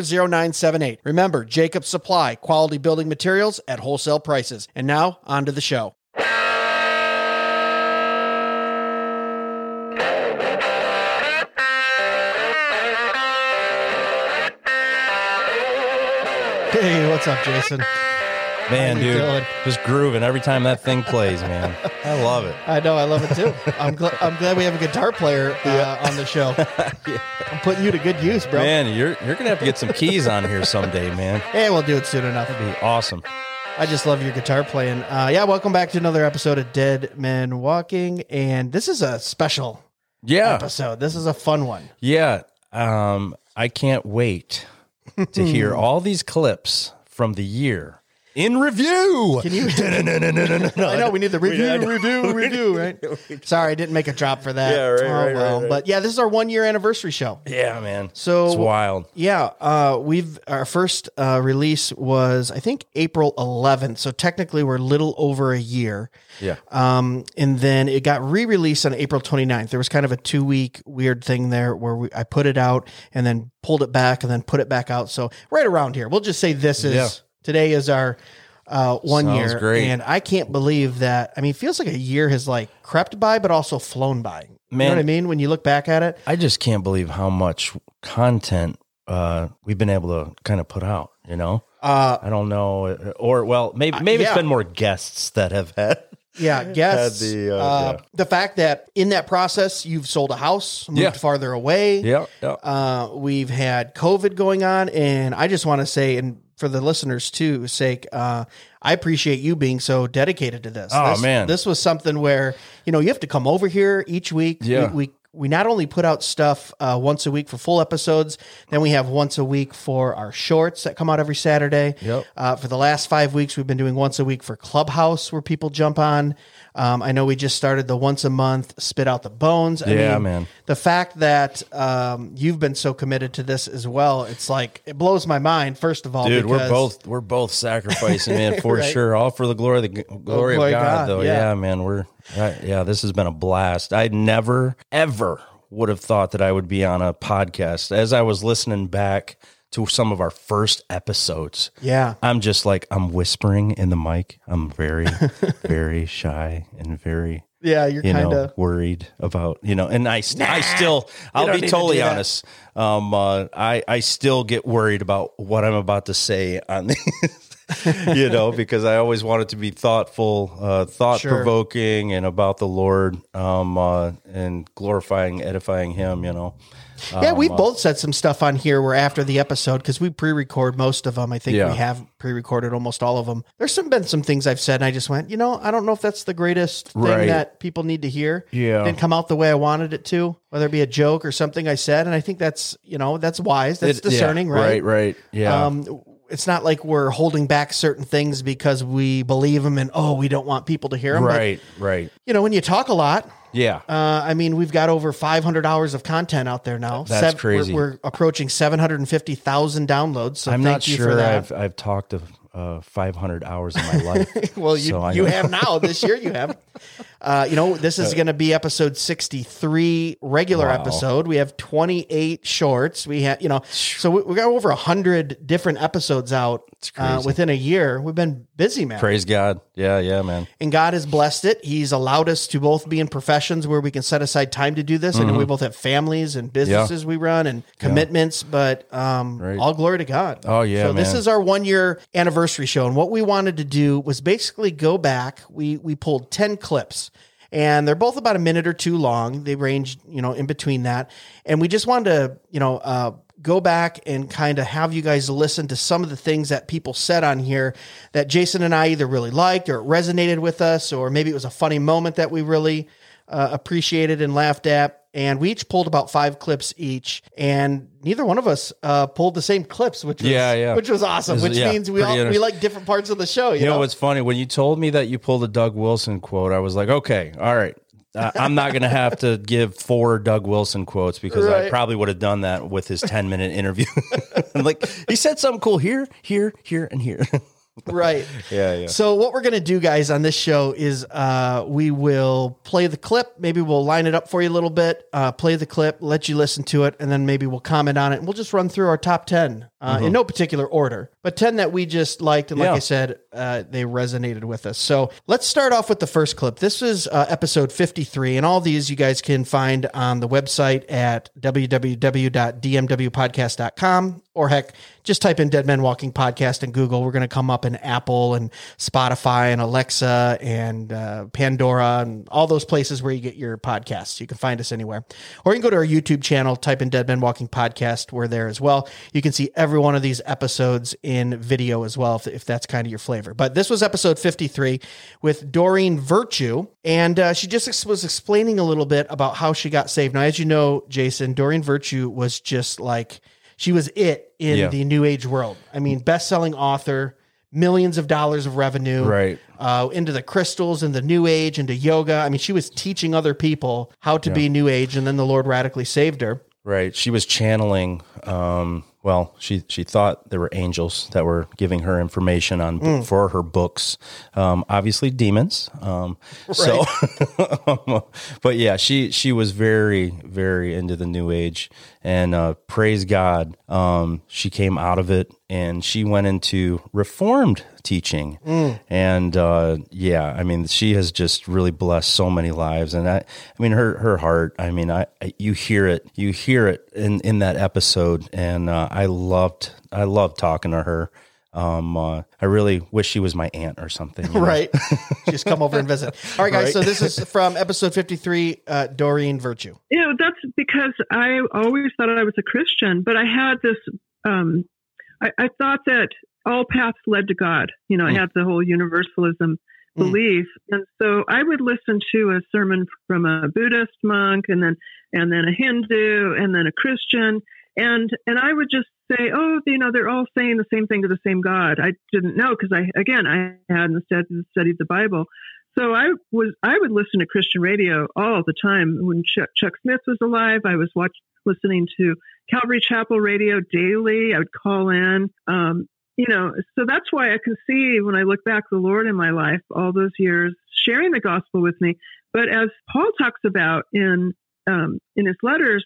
0978. Remember, Jacob Supply, quality building materials at wholesale prices. And now, on to the show. Hey, what's up, Jason? Man, dude, doing? just grooving every time that thing plays, man. I love it. I know, I love it too. I'm, gl- I'm glad we have a guitar player uh, on the show. I'm putting you to good use, bro. Man, you're you're gonna have to get some keys on here someday, man. Hey, we'll do it soon enough. That'd be awesome. I just love your guitar playing. Uh, yeah, welcome back to another episode of Dead Men Walking, and this is a special Yeah, episode. This is a fun one. yeah. Um, I can't wait to hear all these clips from the year in review. Can you? I know we need the review, review, review, right? Sorry, I didn't make a drop for that. Yeah, right, Oh, right, well. right. But yeah, this is our one year anniversary show. Yeah, man. So It's wild. Yeah, uh, we've our first uh, release was I think April 11th, so technically we're a little over a year. Yeah. Um, and then it got re-released on April 29th. There was kind of a two week weird thing there where we, I put it out and then pulled it back and then put it back out. So right around here, we'll just say this is Yeah. Today is our uh, one Sounds year, great. and I can't believe that. I mean, it feels like a year has like crept by, but also flown by. you know what I mean? When you look back at it, I just can't believe how much content uh, we've been able to kind of put out. You know, uh, I don't know, or well, maybe maybe yeah. it's been more guests that have had. Yeah, guess the, the uh, yeah. the fact that in that process you've sold a house, moved Yeah. farther away. Yeah, yeah. Uh, we've had COVID going on, and I just want to say, and for the listeners too, sake, uh, I appreciate you being so dedicated to this. Oh, This- man. this was something where you know you have to come over here each week. Yeah. we. we we not only put out stuff uh, once a week for full episodes, then we have once a week for our shorts that come out every Saturday. Yep. Uh, for the last five weeks, we've been doing once a week for Clubhouse, where people jump on. Um, I know we just started the once a month spit out the bones. I Yeah, mean, man. The fact that um, you've been so committed to this as well, it's like it blows my mind. First of all, Dude, we're both we're both sacrificing, man, for Right. sure. All for the glory of the glory, glory of of God, God, though. yeah. Yeah. man, we're right, yeah. This has been a blast. I never ever would have thought that I would be on a podcast. As I was listening back to some of our first episodes, Yeah. I'm just like I'm whispering in the mic. I'm very, very shy and very Yeah, you're you kind know, of worried about, you know, and I, st- I still, I'll be need to totally honest. Um, uh, I, I still get worried about what I'm about to say on these, you know, because I always want it to be thoughtful, uh, thought provoking and about the Lord, um, uh, and glorifying, edifying him, you know. Yeah, we've Um, both said some stuff on here where after the episode, because we pre-record most of them. I think Yeah. we have pre-recorded almost all of them. There's some been some things I've said, and I just went, you know, I don't know if that's the greatest thing Right. that people need to hear. Yeah. didn't come out the way I wanted it to, whether it be a joke or something I said, and I think that's you know that's wise, that's It- yeah, discerning, right? Right, right. Yeah. Um, it's not like we're holding back certain things because we believe them and oh, we don't want people to hear them. right, right. you know, when you talk a lot, Yeah. uh, I mean, we've got over 500 hours of content out there now. That's we're- crazy. We're, approaching 750,000 downloads. So I'm thank not you for sure that. I've, I've talked to, uh, 500 hours in my life. well, you, So you have now. This year you have. Uh, you know, this is going to be episode 63 regular Wow. episode. We have 28 shorts. We have, you know, so we, we got over 100 different episodes out uh, within a year. We've been busy, man. Praise God. Yeah, yeah, man. and God has blessed it. He's allowed us to both be in professions where we can set aside time to do this. I know we both have families and businesses we run and commitments, but um, Right. all glory to God. Oh, yeah, So this is our one year anniversary show, and what we wanted to do was basically go back. We we pulled ten clips. And they're both about a minute or two long. They range, you know, in between that. And we just wanted to, you know, uh, go back and kind of have you guys listen to some of the things that people said on here that Jason and I either really liked or it resonated with us, or maybe it was a funny moment that we really uh, appreciated and laughed at. And we each pulled about five clips each, and neither one of us uh, pulled the same clips, which was, Yeah, yeah. which was awesome. Which yeah, means we all we like different parts of the show. You, You know know, what's funny? When you told me that you pulled a Doug Wilson quote, I was like, okay, all right. Uh, I'm not going to have to give four Doug Wilson quotes because I probably would have done that with his 10 minute interview. like, he said something cool here, here, here, and here. right? yeah, yeah. So what we're gonna do, guys, on this show is uh, we will play the clip. Maybe we'll line it up for you a little bit. Uh, play the clip, let you listen to it, and then maybe we'll comment on it. And we'll just run through our top ten uh, in no particular order, but ten that we just liked, and like Mm-hmm. Yeah. I said, uh, they resonated with us. So let's start off with the first clip. This is uh, episode fifty-three, and all these you guys can find on the website at www.dmwpodcast.com or heck, just type in Dead Men Walking Podcast in Google. We're going to come up in Apple and Spotify and Alexa and uh, Pandora and all those places where you get your podcasts. You can find us anywhere. Or you can go to our YouTube channel, type in Dead Men Walking Podcast. We're there as well. You can see every one of these episodes in video as well, if, if that's kind of your flavor. But this was episode 53 with Doreen Virtue. And uh, she just ex- was explaining a little bit about how she got saved. Now, as you know, Jason, Doreen Virtue was just like, she was it in Yeah. the new age world. I mean, best selling author, millions of dollars of revenue, Right. Uh, into the crystals and the new age, into yoga. I mean, she was teaching other people how to be new age, and then the Lord radically saved her. Right. She was channeling. Um, well, she she thought there were angels that were giving her information on Hmm. for her books. Um, obviously, demons. Um, So, but yeah, she she was very very into the new age, and uh, praise God, um, she came out of it and she went into reformed teaching, Hmm. and uh, yeah, I mean, she has just really blessed so many lives, and I, I mean, her her heart. I mean, I, I you hear it, you hear it in in that episode, and uh, I loved I loved talking to her. Um, uh, I really wish she was my aunt or something. Right. Just come over and visit. All right, guys. Right. So this is from episode 53, uh, Doreen Virtue. you know that's because i always thought i was a christian but i had this um i, I thought that all paths led to god you know Mm. i had the whole universalism belief and so i would listen to a sermon from a buddhist monk and then and then a hindu and then a christian and and i would just say oh you know they're all saying the same thing to the same god i didn't know because i again i hadn't studied, studied the bible so I was I would listen to Christian radio all the time when Chuck, Chuck Smith was alive. I was listening to Calvary Chapel radio daily. I would call in. Um, you know, so that's why I can see when I look back the Lord in my life all those years sharing the gospel with me. But as Paul talks about in um, in his letters,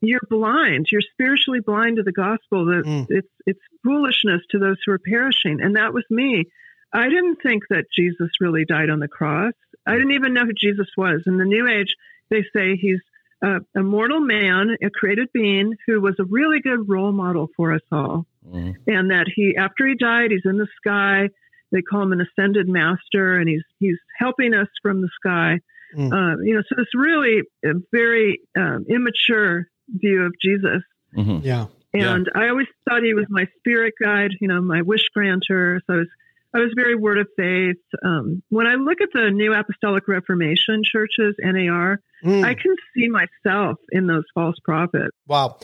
you're blind. You're spiritually blind to the gospel. That mm. it's it's foolishness to those who are perishing, and that was me. I didn't think that Jesus really died on the cross. I didn't even know who Jesus was. In the New Age, they say he's a, a mortal man, a created being who was a really good role model for us all. Mm-hmm. And that he, after he died, he's in the sky. They call him an ascended master, and he's he's helping us from the sky. Mm. Uh, you know, so it's really a very um, immature view of Jesus. Mm-hmm. Yeah. And yeah. I always thought he was my spirit guide, you know, my wish granter. So I was I was very word of faith. Um, when I look at the New Apostolic Reformation churches, NAR, mm. I can see myself in those false prophets. Wow,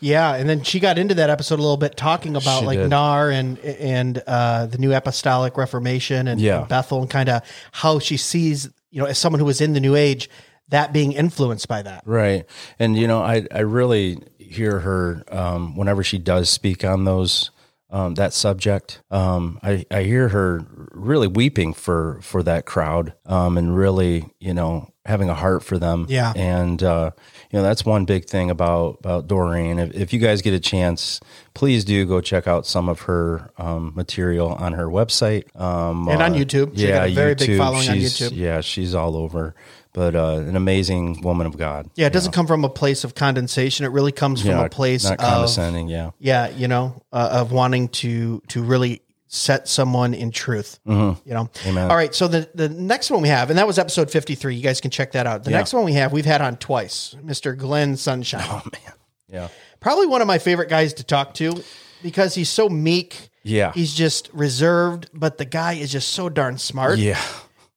yeah. And then she got into that episode a little bit, talking about she like did. NAR and and uh, the New Apostolic Reformation and, yeah. and Bethel, and kind of how she sees, you know, as someone who was in the New Age, that being influenced by that. Right, and you know, I I really hear her um, whenever she does speak on those um, that subject. Um, I, I hear her really weeping for for that crowd um, and really, you know, having a heart for them. Yeah. And uh, you know, that's one big thing about about Doreen. If, if, you guys get a chance, please do go check out some of her um, material on her website um, and on uh, YouTube. She yeah, very YouTube. big following she's, on YouTube. Yeah, she's all over but uh, an amazing woman of God. Yeah, it doesn't know. come from a place of condensation. It really comes from yeah, a place not condescending. Of, yeah, yeah, you know, uh, of wanting to to really set someone in truth. Mm-hmm. You know. Amen. All right. So the the next one we have, and that was episode fifty three. You guys can check that out. The yeah. next one we have, we've had on twice, Mister Glenn Sunshine. Oh man, yeah, probably one of my favorite guys to talk to because he's so meek. Yeah, he's just reserved, but the guy is just so darn smart. Yeah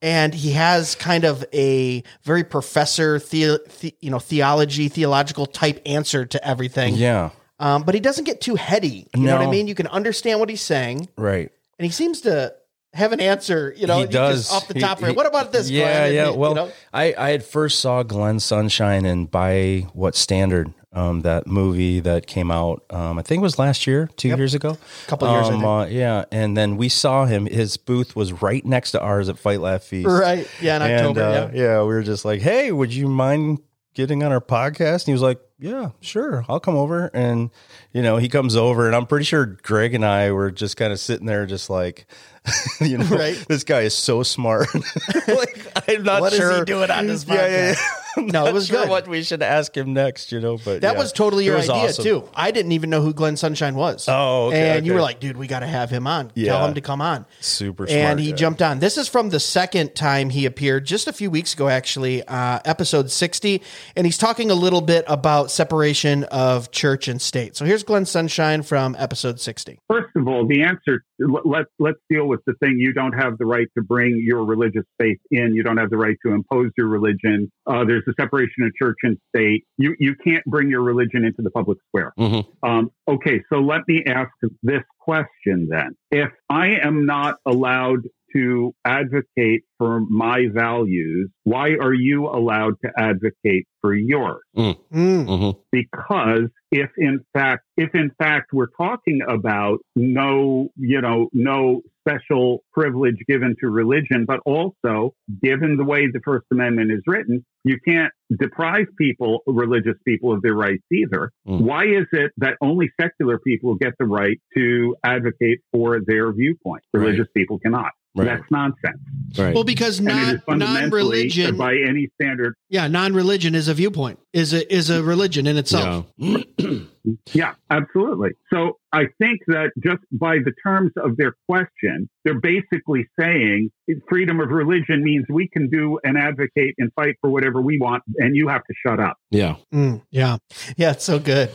and he has kind of a very professor, the, the, you know, theology, theological type answer to everything. Yeah. Um, but he doesn't get too heady. You no. know what I mean? You can understand what he's saying. Right. And he seems to have an answer, you know, he does off the top. He, he, what about this? Yeah, Glenn? yeah. And, well, you know? I I had first saw Glenn Sunshine and by what standard? um, that movie that came out, um, I think it was last year, two yep. years ago, a couple years, um, uh, yeah. And then we saw him. His booth was right next to ours at Fight Laugh Feast, right? Yeah, in and, October. Uh, yeah. yeah, we were just like, hey, would you mind getting on our podcast? And he was like, yeah, sure, I'll come over. And you know, he comes over, and I'm pretty sure Greg and I were just kind of sitting there, just like. you know, right? This guy is so smart. like, I'm not what sure. What is he doing on this podcast? Yeah, yeah, yeah. No, it was sure good. What we should ask him next, you know, but that yeah. was totally your was idea awesome. too. I didn't even know who Glenn Sunshine was. Oh, okay, and okay. you were like, dude, we got to have him on. Yeah. Tell him to come on. Super smart. And he guy. jumped on. This is from the second time he appeared, just a few weeks ago, actually, uh, episode sixty, and he's talking a little bit about separation of church and state. So here's Glenn Sunshine from episode sixty. First of all, the answer. Let's let's deal with the thing. You don't have the right to bring your religious faith in. You don't have the right to impose your religion. Uh, there's a separation of church and state. You you can't bring your religion into the public square. Mm-hmm. Um, okay, so let me ask this question then: If I am not allowed to advocate for my values, why are you allowed to advocate for yours? Mm. Mm-hmm. Because if in fact, if in fact we're talking about no, you know, no special privilege given to religion, but also given the way the First Amendment is written, you can't deprive people, religious people, of their rights either. Mm. Why is it that only secular people get the right to advocate for their viewpoint? Religious right. people cannot. Right. That's nonsense. Right. Well, because non non-religion, by any standard, yeah, non-religion is a viewpoint, is a is a religion in itself. Yeah. yeah, absolutely. So I think that just by the terms of their question, they're basically saying freedom of religion means we can do and advocate and fight for whatever we want, and you have to shut up. Yeah, mm, yeah, yeah. It's so good.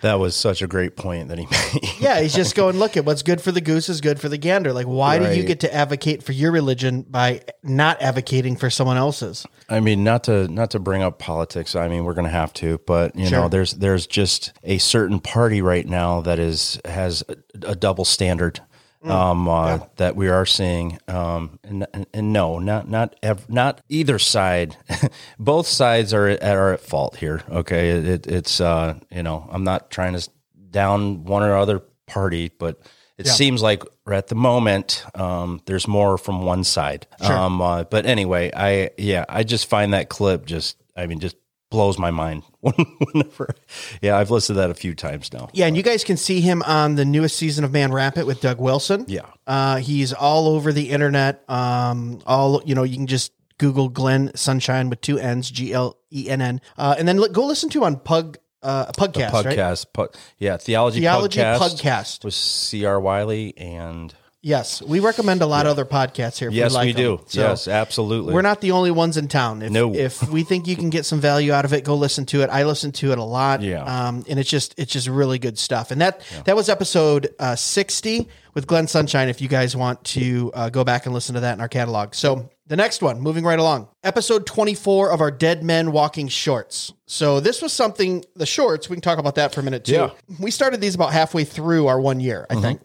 That was such a great point that he made. yeah, he's just going, look at what's good for the goose is good for the gander. Like, why right. do you get to advocate for your religion by not advocating for someone else's? I mean, not to not to bring up politics. I mean, we're going to have to, but you sure. know, there's there's just a certain party right now that is has a, a double standard um, uh, that we are seeing. Um, and, and, and no, not not ev- not either side. Both sides are at, are at fault here. Okay, it, it, it's uh, you know I'm not trying to down one or other party, but it Yeah. seems like at the moment um, there's more from one side. Um, uh, but anyway, I yeah, I just find that clip just I mean just blows my mind. Whenever, yeah, I've listened to that a few times now. Yeah, and you guys can see him on the newest season of Man Rampant with Doug Wilson. Yeah. Uh, he's all over the internet. Um, all you know, you can just Google Glenn Sunshine with two N's, G L E N N, uh, and then look, go listen to him on Pug uh, Pugcast, right? podcast, pu- yeah, theology, Theology podcast, Pugcast. with C.R. Wiley, and Yes, we recommend a lot of other podcasts here. If yes, we, like we do. them. So yes, absolutely. We're not the only ones in town. If, No. if we think you can get some value out of it, go listen to it. I listen to it a lot. Yeah. Um, and it's just it's just really good stuff. And that that was episode uh, sixty with Glenn Sunshine. If you guys want to uh, go back and listen to that in our catalog. So the next one, moving right along, episode twenty four of our Dead Men Walking Shorts. So this was something the shorts. We can talk about that for a minute too. Yeah. Mm-hmm. We started these about halfway through our one year, I think.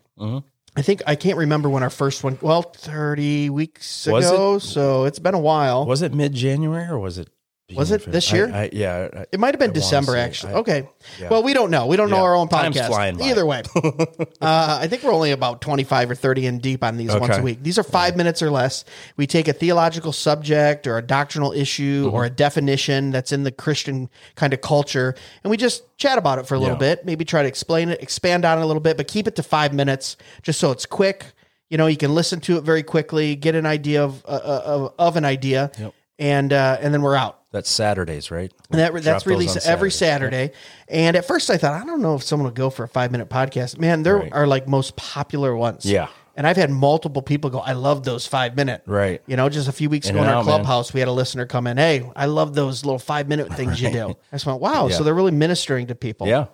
I think I can't remember when our first one. Well, thirty weeks Was ago, so it's been a while. was it mid January or was it? Was it this year? I, I, yeah, I- It might have been December, actually. Okay. yeah. Well, we don't know. We don't know our own podcast. Either way, uh, I think we're only about 25 or 30 in deep on these once a week. These are five minutes or less. We take a theological subject or a doctrinal issue Mm-hmm. or a definition that's in the Christian kind of culture, and we just chat about it for a little Yeah. bit, maybe try to explain it, expand on it a little bit, but keep it to five minutes just so it's quick. You know, you can listen to it very quickly, get an idea of, uh, of, of an idea, and, uh, and then we're out. That's Saturdays, right? And that, that's released every. Saturday. And at first I thought, I don't know if someone would go for a five minute podcast. Man, there Right. are like most popular ones. Yeah. And I've had multiple people go, I love those five minute. Right. You know, just a few weeks ago in our out, man. clubhouse, we had a listener come in, Hey, I love those little five minute things you do. I just went, wow. Yeah. So they're really ministering to people. Yeah.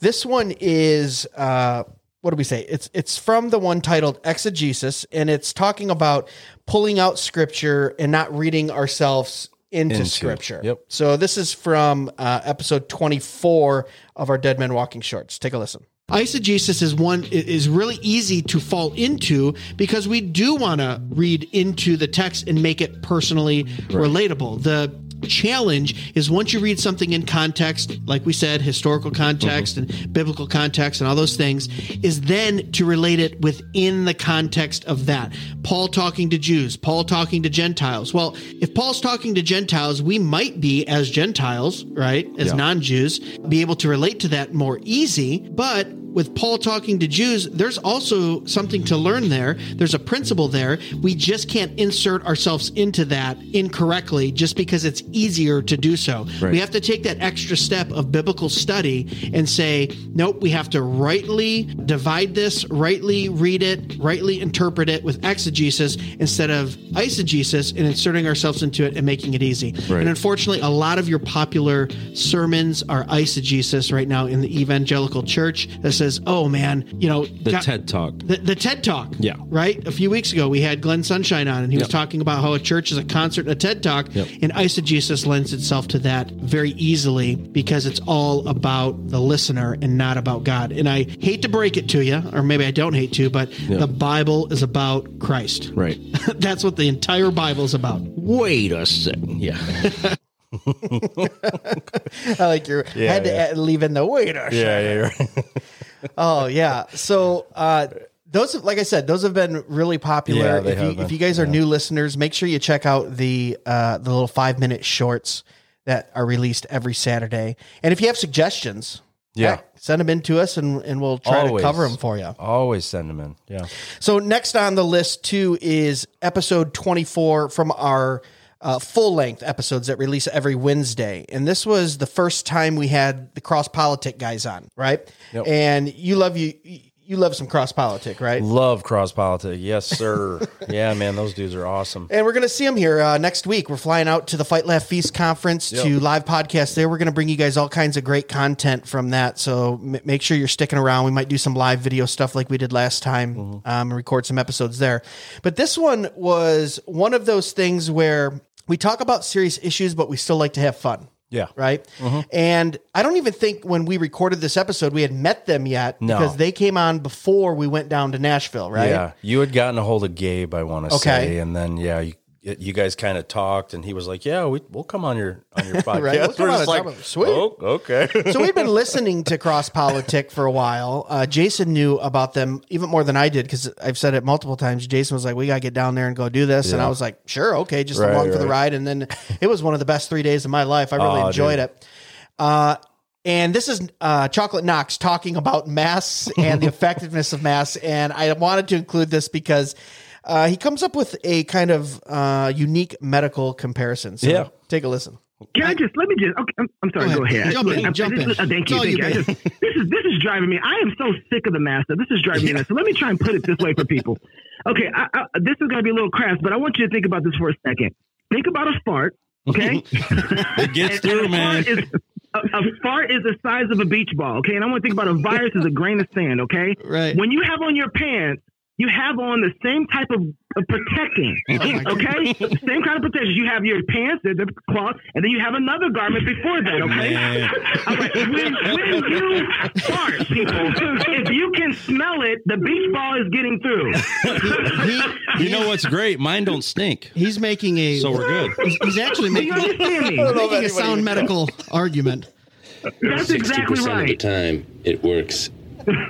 This one is uh, what do we say? It's it's from the one titled Exegesis, and it's talking about pulling out scripture and not reading ourselves into, Into, scripture. yep. So this is from uh, episode twenty four of our Dead Men Walking Shorts. Take a listen. Eisegesis is one is really easy to fall into because we do want to read into the text and make it personally relatable. The challenge is once you read something in context, like we said, historical context mm-hmm. and biblical context and all those things, is then to relate it within the context of that. Paul talking to Jews, Paul talking to Gentiles. Well, if Paul's talking to Gentiles, we might be as Gentiles, right, as non-Jews, be able to relate to that more easy, but with Paul talking to Jews, there's also something to learn there. There's a principle there. We just can't insert ourselves into that incorrectly just because it's easier to do so. We have to take that extra step of biblical study and say, nope, we have to rightly divide this, rightly read it, rightly interpret it with exegesis instead of eisegesis and inserting ourselves into it and making it easy. And unfortunately, a lot of your popular sermons are eisegesis right now in the evangelical church that says, oh man, you know, The God- TED Talk. the, the TED Talk. Yeah. Right? A few weeks ago, we had Glenn Sunshine on, and he was talking about how a church is a concert and a TED Talk. Yep. And eisegesis lends itself to that very easily because it's all about the listener and not about God. And I hate to break it to you, or maybe I don't hate to, but the Bible is about Christ. Right. That's what the entire Bible is about. Wait a second. Yeah. I like your Yeah, had to yeah. add- leave in the waiter. Yeah, yeah, right. Oh yeah. So uh those have- like I said, those have been really popular. Yeah, if, you, have if you guys are new listeners, make sure you check out the uh the little five minute shorts that are released every Saturday. And if you have suggestions, Yeah. heck, send them in to us and, and we'll try Always. to cover them for you. Always send them in. Yeah. So next on the list too is episode 24 from our uh, full length episodes that release every Wednesday. And this was the first time we had the cross politic guys on, right? Yep. And you love you you love some cross politic, right? Love cross politic. Yes, sir. yeah, man, those dudes are awesome. And we're going to see them here uh, next week. We're flying out to the Fight Laugh Feast conference to live podcast there. We're going to bring you guys all kinds of great content from that. So m- make sure you're sticking around. We might do some live video stuff like we did last time um, and record some episodes there. But this one was one of those things where we talk about serious issues, but we still like to have fun. Yeah. right? Mm-hmm. And I don't even think when we recorded this episode we had met them yet No. because they came on before we went down to Nashville, right? Yeah, you had gotten a hold of Gabe, I want to Okay. say, and then yeah, you, you guys kind of talked, and he was like, "Yeah, we, we'll come on your on your podcast." Right, we'll We're just like, sweet. "Oh, okay. so we've been listening to Cross Politic for a while. Uh, Jason knew about them even more than I did because I've said it multiple times. Jason was like, "We gotta get down there and go do this," and I was like, "Sure, okay, just Right, along for the ride." And then it was one of the best three days of my life. I really Aw, enjoyed dude. it. Uh, and this is uh, Chocolate Knox talking about mass and the effectiveness of mass. And I wanted to include this because uh, he comes up with a kind of uh, unique medical comparison. So Yeah. take a listen. Can I just let me just? Okay, I'm, I'm sorry. Go Go ahead. ahead. Jump in, I'm- jump this in. is- uh, thank you. Thank you, you. Just, this is this is driving me. I am so sick of the master. This is driving me nuts. So let me try and put it this way for people. Okay, I, I, this is going to be a little crass, but I want you to think about this for a second. Think about a fart. Okay, It gets And- through, and man. is- A, a fart is the size of a beach ball, okay? And I want to think about a virus as a grain of sand, okay? Right. When you have on your pants, you have on the same type of, of protecting, okay? same kind of protection. You have your pants, the, the cloth, and then you have another garment before that, okay? Man. All right. When, when you fart, people, if you can smell it, the beach ball is getting through. He, You know what's great? Mine don't stink. he's making a. So we're good. He's, he's actually making, me? he's making a sound medical argument. That's exactly 60% of the time, it works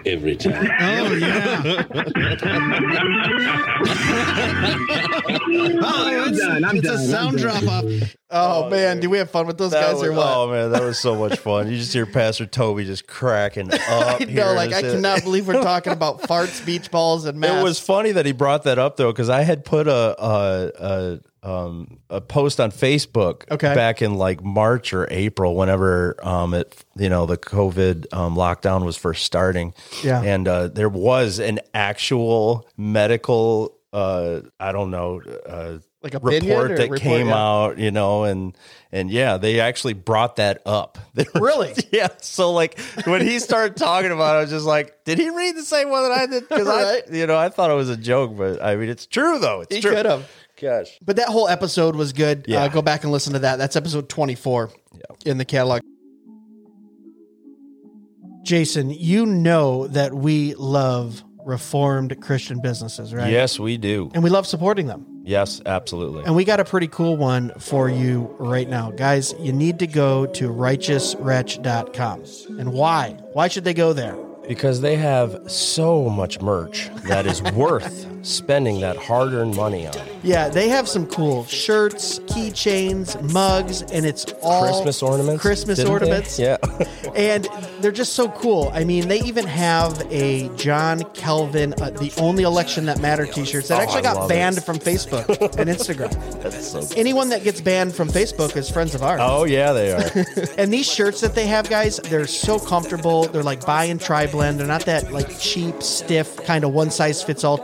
every time. Oh yeah. oh, it's, done, I'm it's done, a I'm sound done. drop off. Oh, oh man, do we have fun with those That guys was, or what? Oh man, that was so much fun. You just hear Pastor Toby just cracking up. I here. like I It's- cannot believe we're talking about farts, beach balls, and mass. It was funny that he brought that up though, because I had put a a, a um a post on Facebook Okay. back in like March or April, whenever um it you know the COVID um, lockdown was first starting. Yeah. and uh, there was an actual medical uh I don't know uh Like opinion report that report, came yeah. out, you know, and and yeah, they actually brought that up. They were- Really? yeah. So like when he started talking about it, I was just like, did he read the same one that I did? Because Right. I, you know, I thought it was a joke, but I mean, it's true though. It's He true. could have. Gosh. But that whole episode was good. Yeah. Uh, go back and listen to that. That's episode 24 in the catalog. Jason, you know that we love reformed Christian businesses, right? Yes, we do. And we love supporting them. Yes, absolutely. And we got a pretty cool one for you right now. Guys, you need to go to righteouswretch.com. And why? Why should they go there? Because they have so much merch that is worth spending that hard earned money on. Yeah, they have some cool shirts, keychains, mugs, and it's all Christmas ornaments. Christmas didn't they? ornaments. Yeah. and they're just so cool. I mean, they even have a John Calvin, uh, the only election that matter T-shirts that Oh, actually I got banned it. from Facebook and Instagram. That's so cool. Anyone that gets banned from Facebook is friends of ours. Oh, yeah, they are. And these shirts that they have, guys, they're so comfortable. They're like buy and try blend. They're not that like cheap, stiff kind of one size fits all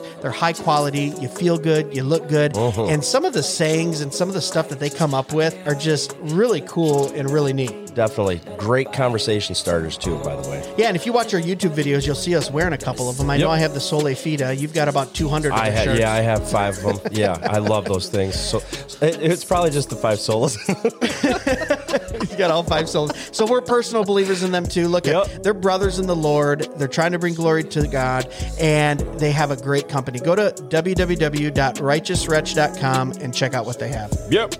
T-shirts. They're high quality. You feel good. You look good. Uh-huh. And some of the sayings and some of the stuff that they come up with are just really cool and really neat. Definitely. Great conversation starters, too, by the way. Yeah, and if you watch our YouTube videos, you'll see us wearing a couple of them. I know I have the Sola Fide. You've got about 200 of I ha- shirts. yeah, I have five of them. Yeah, I love those things. So it, it's probably just the five solas. you got all five souls. So we're personal believers in them too. Look at Yep. they're brothers in the Lord. They're trying to bring glory to God, and they have a great company. Go to www.righteouswretch.com and check out what they have. yep.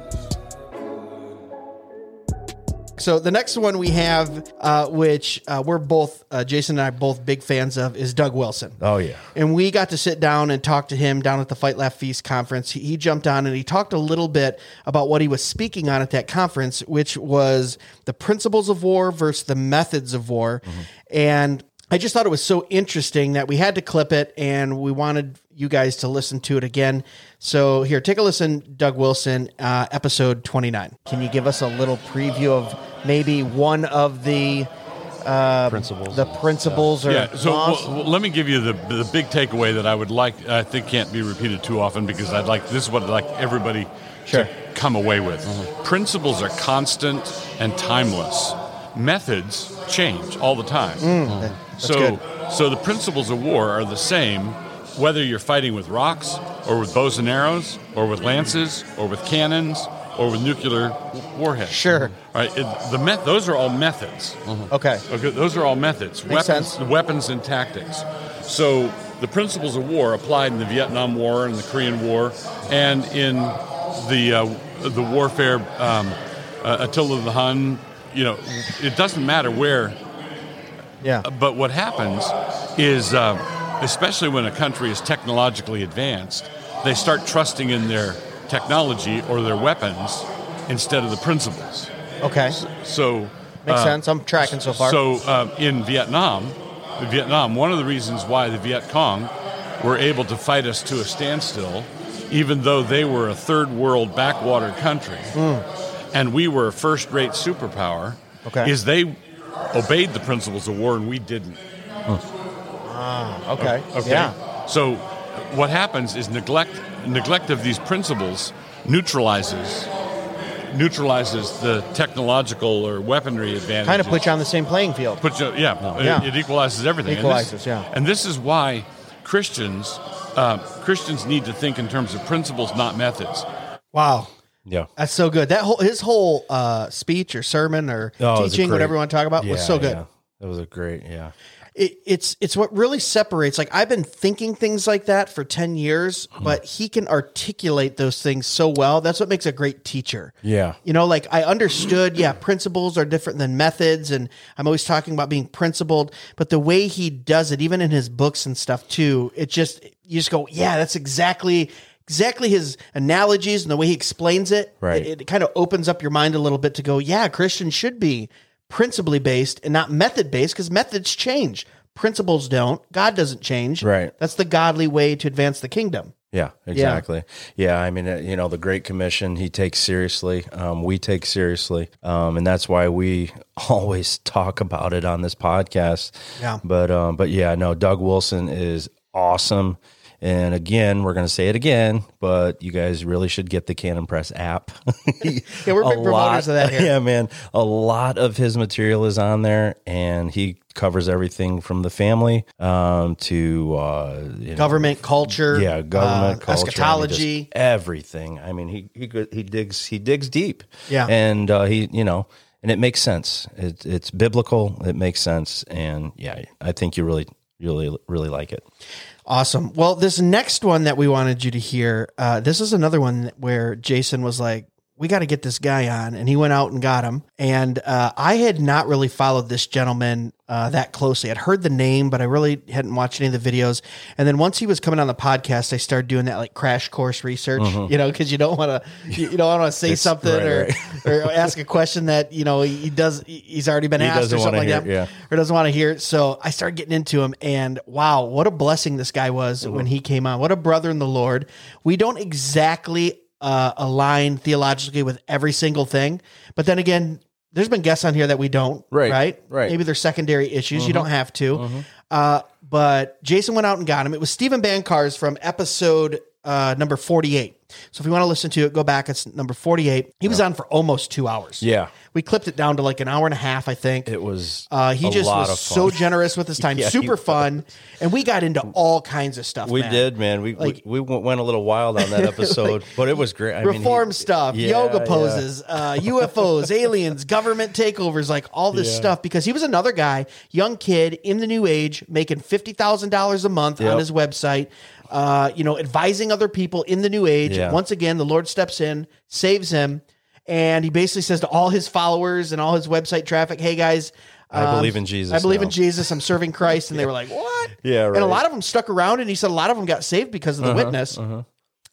So the next one we have, uh, which uh, we're both uh, Jason and I both big fans of, is Doug Wilson. Oh yeah. And we got to sit down and talk to him down at the Fight Laugh Feast conference. He, he jumped on and he talked a little bit about what he was speaking on at that conference, which was the principles of war versus the methods of war. And I just thought it was so interesting that we had to clip it and we wanted you guys to listen to it again. So here, take a listen, Doug Wilson, uh, episode 29. Can you give us a little preview of maybe one of the uh, Principles. the principles or Yeah. So well, well, let me give you the the big takeaway that I would like. I think can't be repeated too often because I'd like this is what I'd like everybody Sure. to come away with. Mm-hmm. Principles are constant and timeless. Methods change all the time. Mm, mm-hmm. so good. so the principles of war are the same whether you're fighting with rocks or with bows and arrows or with lances or with cannons or with nuclear warheads. Sure. All right. It, the met, those are all methods. Okay. Okay, those are all methods, Makes weapons, sense. weapons and tactics. So the principles of war applied in the Vietnam War and the Korean War, and in the uh, the warfare um, uh, Attila the Hun. You know, it doesn't matter where. Yeah. But what happens is, um, especially when a country is technologically advanced, they start trusting in their technology or their weapons instead of the principles. Okay. So Makes uh, sense. I'm tracking so far. so um, in Vietnam, Vietnam, one of the reasons why the Viet Cong were able to fight us to a standstill, even though they were a third world backwater country, and we were a first-rate superpower, Hmm. Okay. is they obeyed the principles of war and we didn't. Ah, okay. Okay. Yeah. So what happens is neglect neglect of these principles neutralizes neutralizes the technological or weaponry advantage. Kind of puts you on the same playing field. Put you, yeah, it- Yeah. It, equalizes everything. And this- Equalizes, yeah. And this is why Christians uh, Christians need to think in terms of principles, not methods. Wow. Yeah. That's so good. That whole his whole uh, speech or sermon or Oh, it was a teaching, great- whatever you want to talk about, was so good. yeah. That was a great, yeah. It, it's it's what really separates. Like I've been thinking things like that for ten years, Hmm. but he can articulate those things so well. That's what makes a great teacher. Yeah. You know, like I understood, yeah, principles are different than methods. And I'm always talking about being principled, but the way he does it, even in his books and stuff too, it just, you just go, yeah, that's exactly, exactly his analogies and the way he explains it. Right. It, it kind of opens up your mind a little bit to go, yeah, Christians should be principally based and not method based because methods change. Principles don't. God doesn't change. Right. That's the godly way to advance the kingdom. Yeah, exactly. Yeah, I mean, uh, you know, the Great Commission he takes seriously. Um, we take seriously, um, and that's why we always talk about it on this podcast. Yeah. But um, but yeah, no, Doug Wilson is awesome. And again, we're going to say it again, but you guys really should get the Canon Press app. Yeah, we're big A promoters of that here. Yeah, man. A lot of his material is on there, and he covers everything from the family um, to uh, you know, Government, culture, yeah, government, uh, culture, I mean, eschatology. everything. I mean, he he he digs he digs deep. Yeah. and uh, he you know, and it makes sense. It, it's biblical. It makes sense, and yeah, I think you really really really like it. Awesome. Well, this next one that we wanted you to hear, uh, this is another one where Jason was like, we got to get this guy on. And he went out and got him. And uh, I had not really followed this gentleman uh, that closely. I'd heard the name, but I really hadn't watched any of the videos. And then once he was coming on the podcast, I started doing that like crash course research, you know, because you don't want to, you, you don't want to say Mm-hmm. It's- something right, or, right. or ask a question that, you know, he does, he's already been He asked or something like hear that yeah. or doesn't want to hear it. So I started getting into him, and wow, what a blessing this guy was when he came on. What a brother in the Lord. We don't exactly uh, align theologically with every single thing, but then again, there's been guests on here that we don't. Right, right, right. Maybe there's secondary issues. You don't have to. Uh, but Jason went out and got him. It was Steven Bancarz from episode uh, number 48. So if you want to listen to it, go back. It's number 48. He was on for almost two hours. Yeah, We clipped it down to like an hour and a half, I think. it was. Uh, he a just lot was of so fun. generous with his time, Yeah, he super was. fun, and we got into all kinds of stuff. We man. did, man. We, Like- we we went a little wild on that episode, but it was great. I mean, he- reform stuff, yeah, yoga yeah. poses, uh, UFOs, aliens, government takeovers, like all this Yeah. stuff. Because he was another guy, young kid in the new age, making fifty thousand dollars a month on Yep. his website. Uh, you know, advising other people in the new age. Yeah. Once again, the Lord steps in, saves him, and he basically says to all his followers and all his website traffic, "Hey guys." I um, believe in Jesus I believe in. Jesus. I'm serving Christ. And they were like, what? Yeah, And a lot of them stuck around. And he said a lot of them got saved because of Uh-huh, the witness.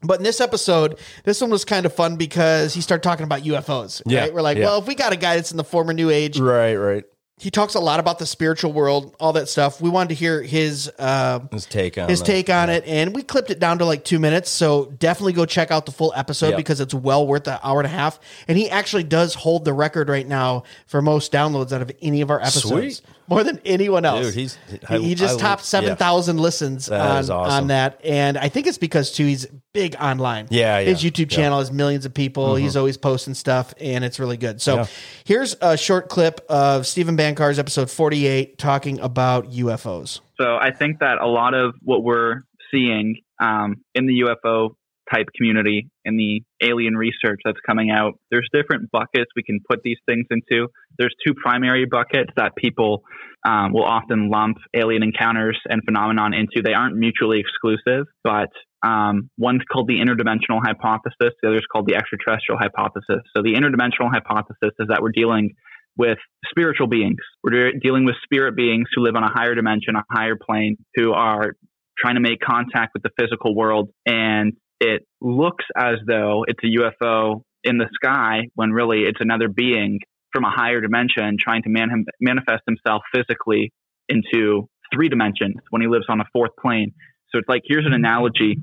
But in this episode, this one was kind of fun because he started talking about UFOs. Yeah, right? We're like, yeah. well, if we got a guy that's in the former New Age, Right, right. He talks a lot about the spiritual world, all that stuff. We wanted to hear his uh, His take on his that. take on it, and we clipped it down to like two minutes. So definitely go check out the full episode Yep. because it's well worth the hour and a half. And he actually does hold the record right now for most downloads out of any of our episodes, Sweet. More than anyone else. Dude, he's- he, he just I- topped yeah. seven thousand listens That on awesome. on that, and I think it's because too he's big online. Yeah, his yeah, YouTube yeah. Mm-hmm. channel has millions of people. He's always posting stuff, and it's really good. So Yeah. here's a short clip of Steven Bancarz's episode forty eight talking about UFOs. So I think that a lot of what we're seeing um, in the UFO type community in the alien research that's coming out. There's different buckets we can put these things into. There's two primary buckets that people um, will often lump alien encounters and phenomenon into. They aren't mutually exclusive, but um, one's called the interdimensional hypothesis. The other is called the extraterrestrial hypothesis. So the interdimensional hypothesis is that we're dealing with spiritual beings. We're de- dealing with spirit beings who live on a higher dimension, a higher plane, who are trying to make contact with the physical world. And it looks as though it's a UFO in the sky when really it's another being from a higher dimension trying to man- manifest himself physically into three dimensions when he lives on a fourth plane. So it's like here's an analogy.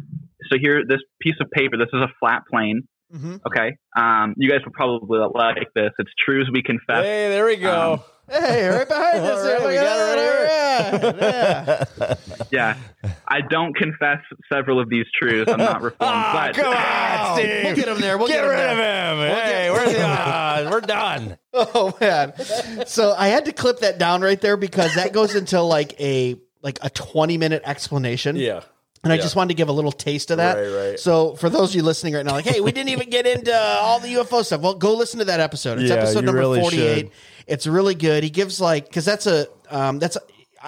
So here, this piece of paper, this is a flat plane. Mm-hmm. Okay. Um, you guys will probably like this. It's true as we confess. Hey, there we go. Um, Hey, right behind us. There. right, we got that. it All right. Yeah. yeah. I don't confess several of these truths. I'm not reformed. Ah, but come on, Steve. We'll get him there. We'll get, get him rid there. of him. We'll hey, get- where's the odds? We're done. Oh man. So I had to clip that down right there because that goes into like a like a 20 minute explanation. Yeah. And I Yeah. just wanted to give a little taste of that. Right, right. So for those of you listening right now, like, hey, we didn't even get into all the UFO stuff. Well, go listen to that episode. It's Yeah, episode number really 48. should. It's really good. He gives like because that's a um that's a,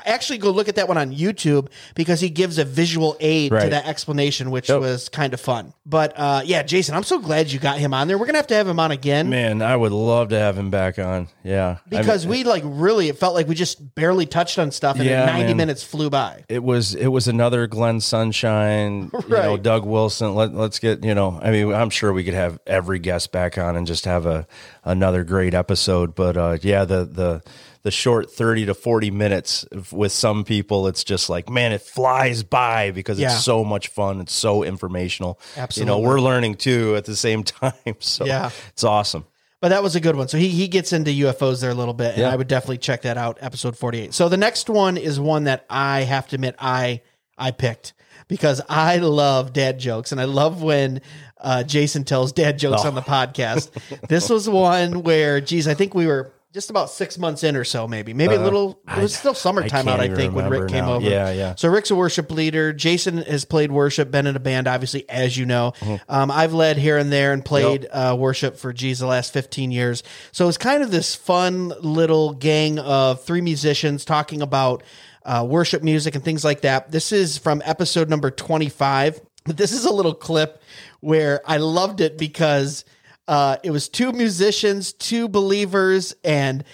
actually go look at that one on YouTube because he gives a visual aid to that explanation, which Yep. was kind of fun. But uh yeah, Jason, I'm so glad you got him on there. We're gonna have to have him on again. Man, I would love to have him back on. Yeah. I because mean, we like really it felt like we just barely touched on stuff and Yeah, 90 man. minutes flew by it was it was another Glenn Sunshine, you know, Right. Doug Wilson. Let, let's get you know. I mean, I'm sure we could have every guest back on and just have a another great episode. But uh, yeah, the the the short 30 to 40 minutes with some people, it's just like man, it flies by because Yeah. it's so much fun. It's so informational. Absolutely. you know, we're learning too at the same time. So Yeah. it's awesome. but that was a good one so he, he gets into ufos there a little bit and Yeah. i would definitely check that out episode 48 so the next one is one that i have to admit i i picked because i love dad jokes and i love when uh, jason tells dad jokes Oh. on the podcast this was one where geez i think we were just about six months in or so maybe maybe a Uh, little it was I- still summertime out i think when rick came now. over Yeah, yeah. So Rick's a worship leader. Jason has played worship, been in a band, obviously, as you know. Mm-hmm. Um, I've led here and there and played uh, worship for geez the last fifteen years. So it's kind of this fun little gang of three musicians talking about uh, worship music and things like that. This is from episode number twenty five. This is a little clip where I loved it because uh, it was two musicians, two believers, and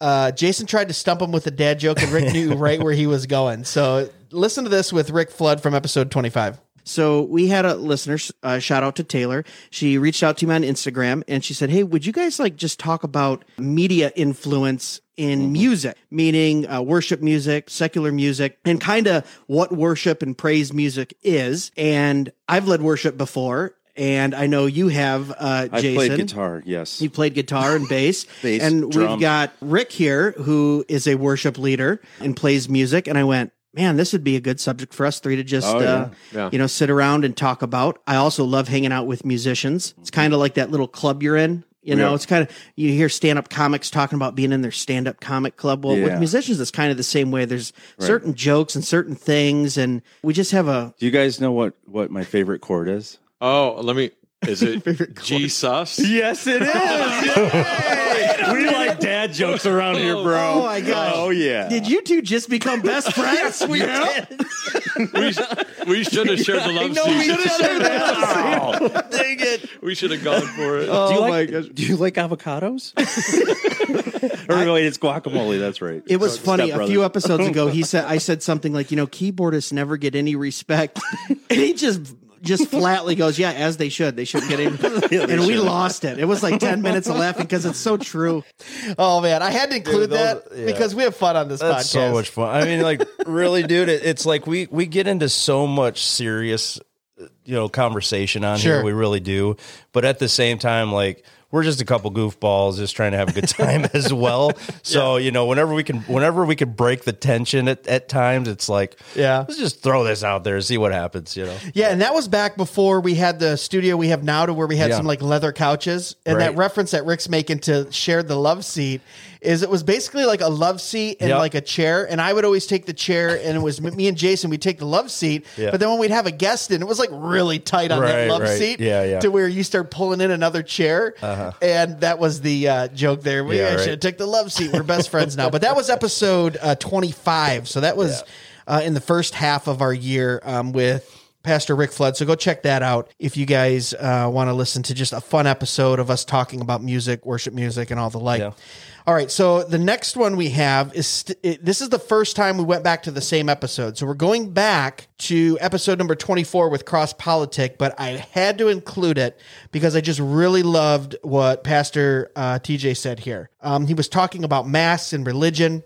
uh, Jason tried to stump him with a dad joke, and Rick knew right where he was going. So listen to this with Rick Flood from episode 25. So we had a listener, uh, shout out to Taylor. She reached out to me on Instagram and she said, Hey, would you guys like just talk about media influence in music, meaning uh, worship music, secular music, and kind of what worship and praise music is? And I've led worship before. And I know you have, uh, I Jason. played guitar. Yes. You played guitar and bass. Bass, and drum. we've got Rick here, who is a worship leader and plays music. And I went, man, this would be a good subject for us three to just, Oh, yeah. uh, Yeah. you know, sit around and talk about. I also love hanging out with musicians. It's kind of like that little club you're in. You know, Yeah. it's kind of you hear stand up comics talking about being in their stand up comic club. Well, with musicians, it's kind of the same way. There's Right. certain jokes and certain things, and we just have a Do you guys know what what my favorite chord is? Oh, let me. Is it G sus? Yes, it is. we like dad jokes around here, bro. Oh my oh, gosh. Oh yeah. Did you two just become best friends? we Yeah. did. We, we should have shared the love know we should have shared the love seat. Dang it. We should have gone for it. Oh do you my like, gosh. Do you like avocados? or wait, it's guacamole. That's right. It was Step funny. A few episodes ago, he said I said something like, you know, keyboardists never get any respect, and he just just flatly goes, "Yeah, as they should. They shouldn't get any." Yeah, and we should. lost it. It was like ten minutes of laughing because it's so true. Oh man, I had to include those- that yeah. because we have fun on this That's podcast. so much fun. I mean, like, really, dude, it, it's like we we get into so much serious, you know, conversation on Sure. here. We really do. But at the same time, like, we're just a couple goofballs just trying to have a good time as well. So you know, whenever we can, whenever we can break the tension at, at times, it's like, Yeah. let's just throw this out there and see what happens. You know, Yeah, and that was back before we had the studio we have now to where we had Yeah. some like leather couches. And that reference that Rick's making to share the love seat is it was basically like a love seat and Yep. like a chair, and I would always take the chair, and it was me and Jason. We'd take the love seat, Yeah. but then when we'd have a guest in, it was like really tight on that love right. seat, Yeah, yeah. to where you start pulling in another chair, Uh-huh. and that was the uh, joke there. We Yeah, right. should have took the love seat. We're best friends now, but that was episode uh, twenty five, so that was uh, in the first half of our year um, with. Pastor Rick Flood. So go check that out if you guys uh, want to listen to just a fun episode of us talking about music, worship music, and all the like. Yeah. All right. So the next one we have is st- it, this is the first time we went back to the same episode. So we're going back to episode number 24 with Cross Politic, but I had to include it because I just really loved what Pastor uh, TJ said here. Um, he was talking about mass and religion.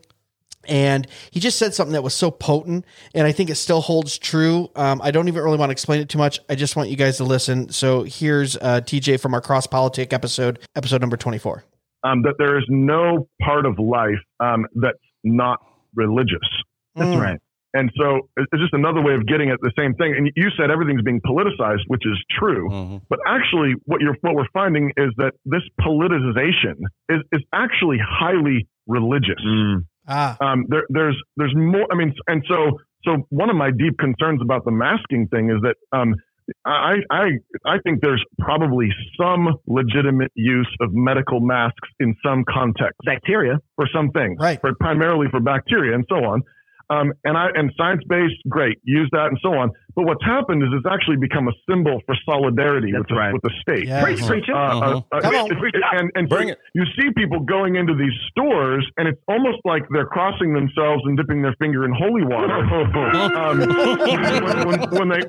And he just said something that was so potent, and I think it still holds true. Um, I don't even really want to explain it too much. I just want you guys to listen. So here's uh, TJ from our Cross Politic episode, episode number 24. Um, that there is no part of life um, that's not religious. That's Mm. right. And so it's it's just another way of getting at the same thing. And you said everything's being politicized, which is true. Mm-hmm. But actually, what you're what we're finding is that this politicization is is actually highly religious. Ah. Um, there, there's there's more. I mean, and so so one of my deep concerns about the masking thing is that um, I I I think there's probably some legitimate use of medical masks in some context. Bacteria for some things, right? For primarily for bacteria and so on. Um, and I and science based, great, use that and so on. But what's happened is it's actually become a symbol for solidarity with the, with the state. Yes. Preach, preach it. Uh, Come on. it- it- and and so it. you see people going into these stores, and it's almost like they're crossing themselves and dipping their finger in holy water. um, when, when, when they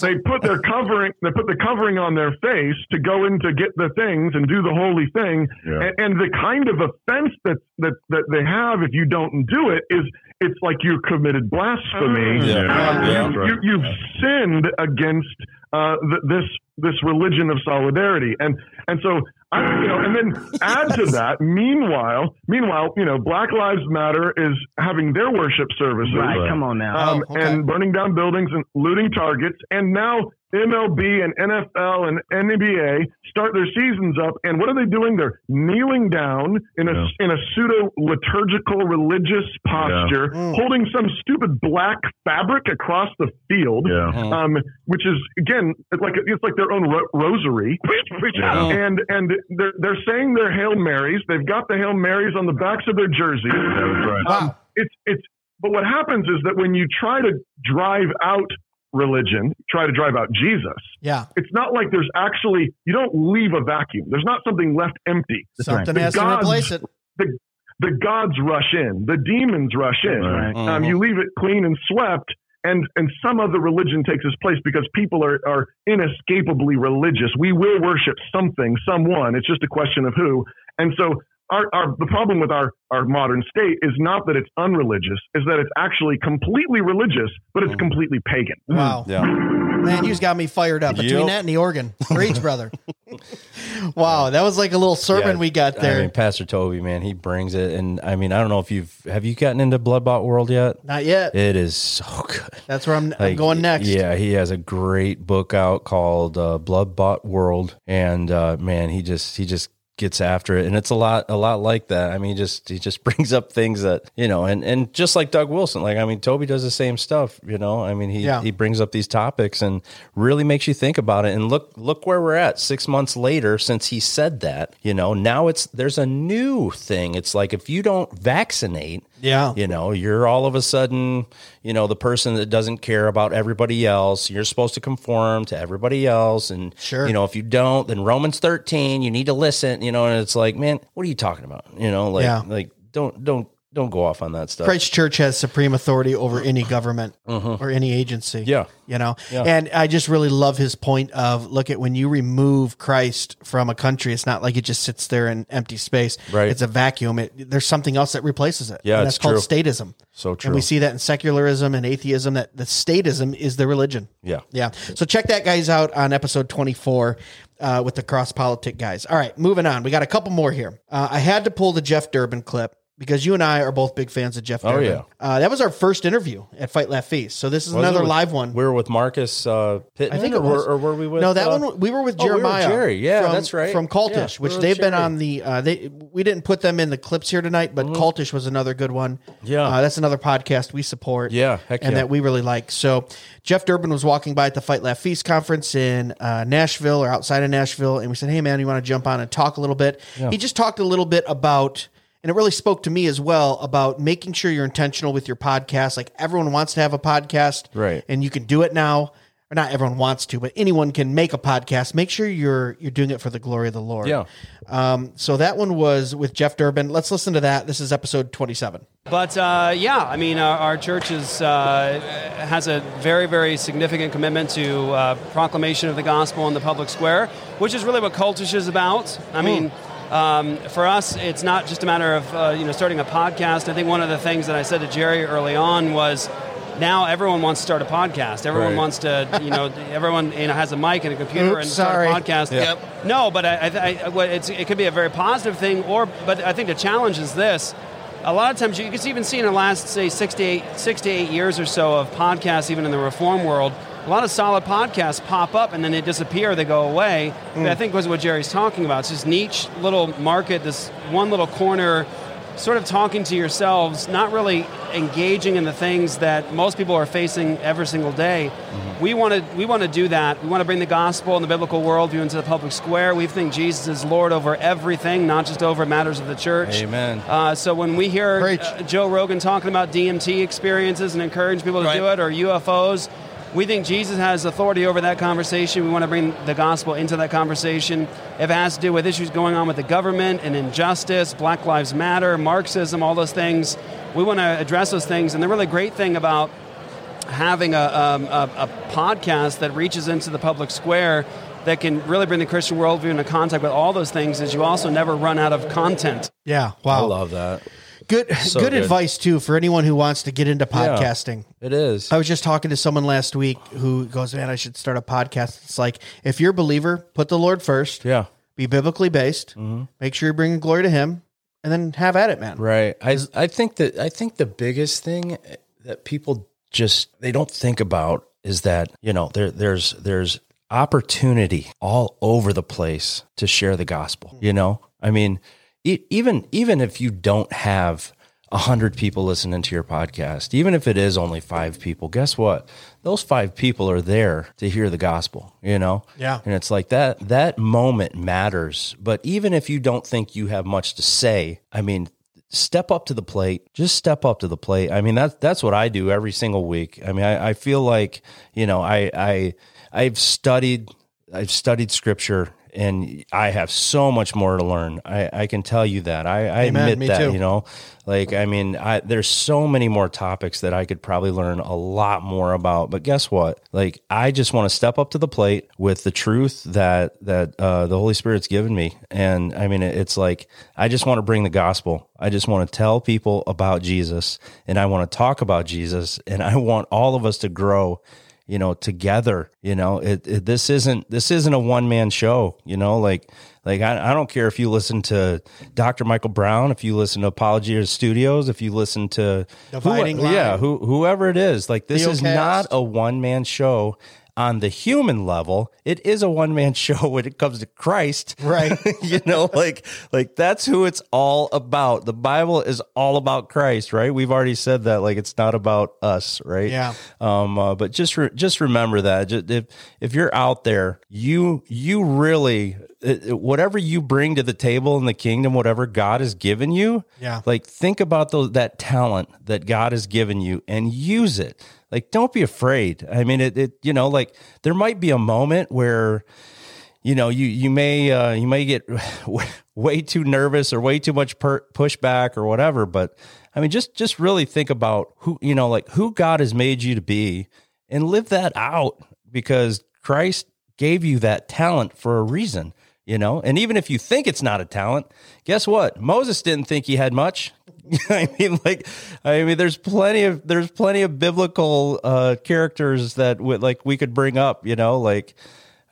they put their covering, they put the covering on their face to go in to get the things and do the holy thing, and, and the kind of offense that that that they have if you don't do it is it's like you committed blasphemy. Yeah. Uh, Yeah. you, you, you've sinned against uh, th- this this religion of solidarity, and and so I, you know, and then add to that. Meanwhile, meanwhile, you know, Black Lives Matter is having their worship services. Right, come on now. Um, Oh, okay. And burning down buildings and looting targets, and now MLB and NFL and NBA start their seasons up, and what are they doing? They're kneeling down in a in a pseudo liturgical religious posture, Mm. holding some stupid black fabric across the field, Yeah. um, which is again it's like it's like their own ro- rosary, Yeah. and and they're they're saying their hail marys. They've got the hail marys on the backs of their jerseys. Um, it's it's but what happens is that when you try to drive out religion, try to drive out Jesus, Yeah. it's not like there's actually you don't leave a vacuum. There's not something left empty. Something The has to gods- replace it. The the gods rush in. The demons rush in. Right. Um, you leave it clean and swept. And, and some other religion takes its place because people are, are inescapably religious. We will worship something, someone. It's just a question of who. And so our, our, the problem with our, our modern state is not that it's unreligious, is that it's actually completely religious, but it's completely pagan. Wow. Man, you just got me fired up between Yep. that and the organ. Preach, brother. wow, that was like a little sermon Yeah, we got there. I mean, Pastor Toby, man, he brings it, and I mean, I don't know if you've have you gotten into Blood Bought World yet? Not yet. It is so good. That's where I'm, I'm Like, going next. Yeah, he has a great book out called uh, Blood Bought World, and uh, man, he just he just gets after it, and it's a lot a lot like that. I mean, he just he just brings up things that you know, and and just like Doug Wilson, like I mean, Toby does the same stuff. You know, I mean, he Yeah. he brings up these topics and really makes you think about it. And look look where we're at six months later since he said that. You know, now it's there's a new thing. It's like if you don't vaccinate. Yeah. You know, you're all of a sudden, you know, the person that doesn't care about everybody else. You're supposed to conform to everybody else. And, Sure. you know, if you don't, then Romans 13, you need to listen, you know, and it's like, man, what are you talking about? You know, like, Yeah. like don't, don't, don't go off on that stuff. Christ Church has supreme authority over any government Mhm. or any agency. Yeah. You know, Yeah. and I just really love his point of look at when you remove Christ from a country, it's not like it just sits there in empty space. Right. It's a vacuum. It, there's something else that replaces it. Yeah, And that's called true. statism. So And we see that in secularism and atheism that the statism is the religion. Yeah. Yeah. So check that guys out on episode 24 uh, with the cross politic guys. All right, moving on. We got a couple more here. Uh, I had to pull the Jeff Durbin clip because you and I are both big fans of Jeff. Oh, Durbin. yeah. uh, that was our first interview at Fight Laugh Feast. So this is Was another with- live one. We were with Marcus uh, Pittman, I think or, it was. were, or were we with? no, that uh, one we were with oh, we were Jeremiah. Jerry, yeah, from, that's right. From Cultish, Yeah, which with they've been on the. Uh, they we didn't put them in the clips here tonight, but Cultish was another good one. Mm-hmm. Yeah. uh, that's another podcast we support. Yeah, heck and yeah. that we really like. So Jeff Durbin was walking by at the Fight Laugh Feast conference in uh, Nashville or outside of Nashville, and we said, "Hey man, you want to jump on and talk a little bit?" Yeah. He just talked a little bit about. And it really spoke to me as well about making sure you're intentional with your podcast. Like everyone wants to have a podcast, Right. And you can do it now or not everyone wants to, but anyone can make a podcast. Make sure you're you're doing it for the glory of the Lord. Yeah. Um, so that one was with Jeff Durbin. Let's listen to that. This is episode 27. But uh, yeah, I mean, our, our church is, uh, has a very, very significant commitment to uh, proclamation of the gospel in the public square, which is really what Cultish is about. I mean, um, for us, it's not just a matter of uh, you know starting a podcast. I think one of the things that I said to Jerry early on was. Now everyone wants to start a podcast. Everyone Right. wants to, you know, everyone you know has a mic and a computer Oops, and start sorry. a podcast. Yeah. No, but I, I, I what it's, it could be a very positive thing, or but I think the challenge is this. A lot of times, you can even see in the last say six to eight, six to eight years or so of podcasts, even in the reform world, a lot of solid podcasts pop up and then they disappear, they go away. Hmm. I think was what Jerry's talking about. It's this niche little market, this one little corner, sort of talking to yourselves, not really engaging in the things that most people are facing every single day. Mm-hmm. We want to we want to do that. We want to bring the gospel and the biblical worldview into the public square. We think Jesus is Lord over everything, not just over matters of the church. Amen. Uh, so when we hear uh, Joe Rogan talking about DMT experiences and encourage people to Right. do it, or UFOs, we think Jesus has authority over that conversation. We want to bring the gospel into that conversation. If it has to do with issues going on with the government and injustice, Black Lives Matter, Marxism, all those things, we want to address those things. And the really great thing about having a, um, a, a podcast that reaches into the public square that can really bring the Christian worldview into contact with all those things is you also never run out of content. Yeah. wow. I love that. Good So good, good. advice too for anyone who wants to get into Yeah. podcasting. It is. I was just talking to someone last week who goes, "Man, I should start a podcast." It's like if you're a believer, put the Lord first. Yeah. Be biblically based. Mm-hmm. Make sure you're bringing glory to Him, and then have at it, man. Right. I I think that I think the biggest thing that people just they don't think about is that you know there there's there's opportunity all over the place to share the gospel. You know, I mean, even even if you don't have a hundred people listening to your podcast, even if it is only five people, guess what? Those five people are there to hear the gospel. You know, Yeah. and it's like that that moment matters. But even if you don't think you have much to say, I mean, step up to the plate. Just step up to the plate. I mean, that's that's what I do every single week. I mean, I, I feel like, you know, I I I've studied I've studied scripture and I have so much more to learn. I, I can tell you that. I, I Amen. admit that, too. you know. Like I mean, I there's so many more topics that I could probably learn a lot more about. But guess what? Like I just want to step up to the plate with the truth that that uh, the Holy Spirit's given me. And I mean, it's like I just want to bring the gospel. I just want to tell people about Jesus, and I want to talk about Jesus, and I want all of us to grow you know together you know it, it this isn't this isn't a one man show you know like like I, I don't care if you listen to dr michael brown if you listen to apologia studios if you listen to Dividing who, yeah who, whoever it is like this is Theocast. not a one man show on the human level it is a one man show when it comes to christ. Right. you know like like that's who it's all about. The bible is all about christ right? We've already said that like it's not about us right? Yeah. um uh, but just re- just remember that. Just, if if you're out there you you really whatever you bring to the table in the kingdom whatever god has given you Yeah. like think about those that talent that god has given you and use it. Like don't be afraid. I mean it, it you know like there might be a moment where you know you you may uh, you may get way too nervous or way too much per- pushback or whatever but i mean just just really think about who you know like who god has made you to be and live that out because christ gave you that talent for a reason you know and even if you think it's not a talent guess what moses didn't think he had much I mean, like, I mean, there's plenty of there's plenty of biblical uh, characters that would like we could bring up, you know, like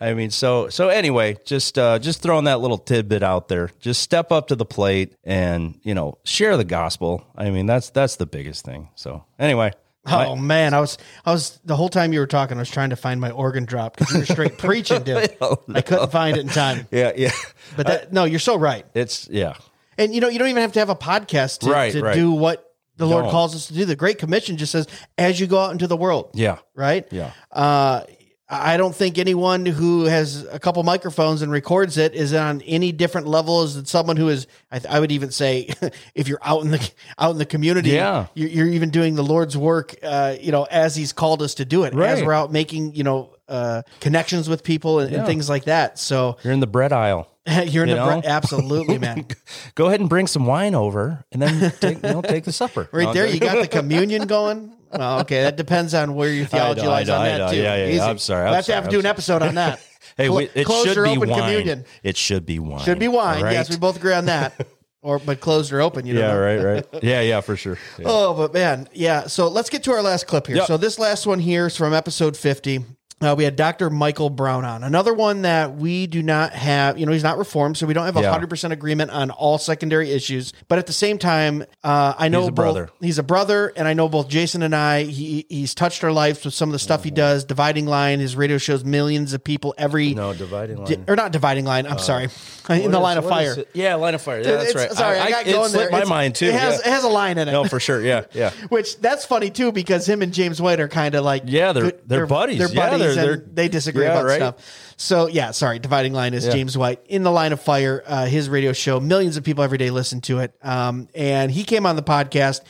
I mean, so so anyway, just uh, just throwing that little tidbit out there. Just step up to the plate and you know share the gospel. I mean, that's that's the biggest thing. So anyway, Oh man, I was I was the whole time you were talking, I was trying to find my organ drop because you were straight preaching, dude. Oh, I couldn't find it in time. yeah, yeah, But that, no, you're so right. it's yeah, And you know, you don't even have to have a podcast to, Right, to right. do what the Lord Don't. calls us to do. The Great Commission just says, as you go out into the world, yeah, right? yeah. Uh, I don't think anyone who has a couple microphones and records it is on any different level as someone who is. I, I would even say, if you're out in the out in the community, Yeah. you're, you're even doing the Lord's work. Uh, you know, as He's called us to do it, as we're out making you know uh, connections with people and, and things like that. So You're in the bread aisle. you're in You the know? bre- absolutely, man. Go ahead and bring some wine over, and then take, you know take the supper. Right No, there, you got the communion going. Well, okay, that depends on where your theology know, lies know, on I that know. too. Yeah, yeah, yeah. I'm sorry, We'll I'm have to have sorry, to do I'm an sorry. episode on that. Hey, Clo- we, it closed should or be open wine. communion. It should be wine. Should be wine. all right? Yes, we both agree on that. Or but closed or open. You know. yeah, right, right. Yeah, yeah, for sure. Yeah. Oh, but man, yeah. So let's get to our last clip here. Yep. So this last one here is from episode 50. Uh, we had Dr. Michael Brown on. Another one that we do not have, you know, he's not reformed, so we don't have a Yeah. 100% agreement on all secondary issues. But at the same time, uh, I know He's a both- brother. he's a brother, and I know both Jason and I, he, he's touched our lives with some of the stuff he does. Dividing Line, his radio shows millions of people every. No, dividing di- line. or not Dividing Line, I'm Uh, sorry. In the line of what fire. is it? Yeah, line of fire. Yeah, that's It's- right. Sorry, I, got it going there. slipped my It's- mind too. It has, yeah. it has a line in it. No, for sure. Yeah, yeah. Which that's funny too because him and James White are kind of like Yeah, they're- they're buddies. They're Yeah, buddies, they're- and they're- they disagree yeah, about right. stuff. So yeah, sorry. Dividing line is Yeah. James White in the line of fire. Uh, his radio show, millions of people every day listen to it. Um, and he came on the podcast.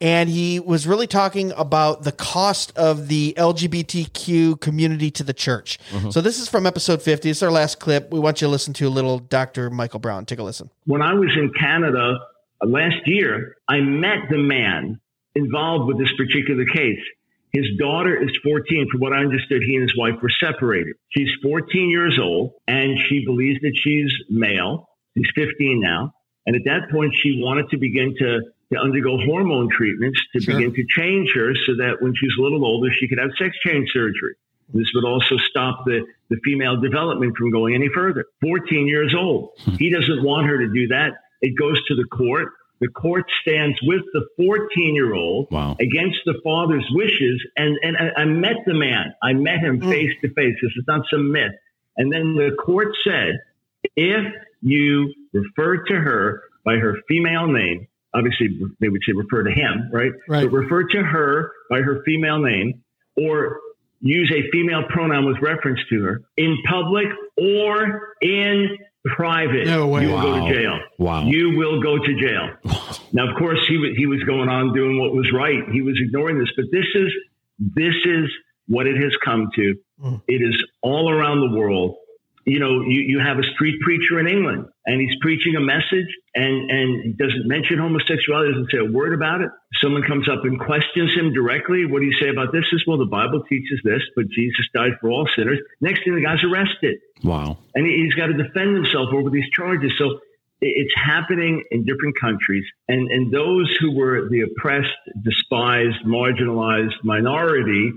And he was really talking about the cost of the LGBTQ community to the church. Mm-hmm. So this is from episode 50. It's our last clip. We want you to listen to a little Dr. Michael Brown. Take a listen. when I was in Canada uh, last year, I met the man involved with this particular case. His daughter is 14. From what I understood, he and his wife were separated. She's 14 years old and she believes that she's male. He's 15 now. And at that point, she wanted to begin to, to undergo hormone treatments to Sure. begin to change her so that when she's a little older, she could have sex change surgery. This would also stop the, the female development from going any further. 14 years old. Hmm. He doesn't want her to do that. It goes to the court. The court stands with the 14 year old Wow. against the father's wishes. And, and I, I met the man. I met him face to face. This is not some myth. And then the court said, if you refer to her by her female name, obviously they would say refer to him, right? Right. But refer to her by her female name or use a female pronoun with reference to her in public or in private, No way. you will go to jail. Wow. You will go to jail. now, of course, he was, he was going on doing what was right. He was ignoring this, but this is, this is what it has come to. Mm. It is all around the world. You know, you, you have a street preacher in England and he's preaching a message and, and doesn't mention homosexuality, doesn't say a word about it. Someone comes up and questions him directly. What do you say about this? He says, well, the Bible teaches this, but Jesus died for all sinners. Next thing, the guy's arrested Wow. and he- he's got to defend himself over these charges. So it's happening in different countries, and and those who were the oppressed, despised, marginalized minority,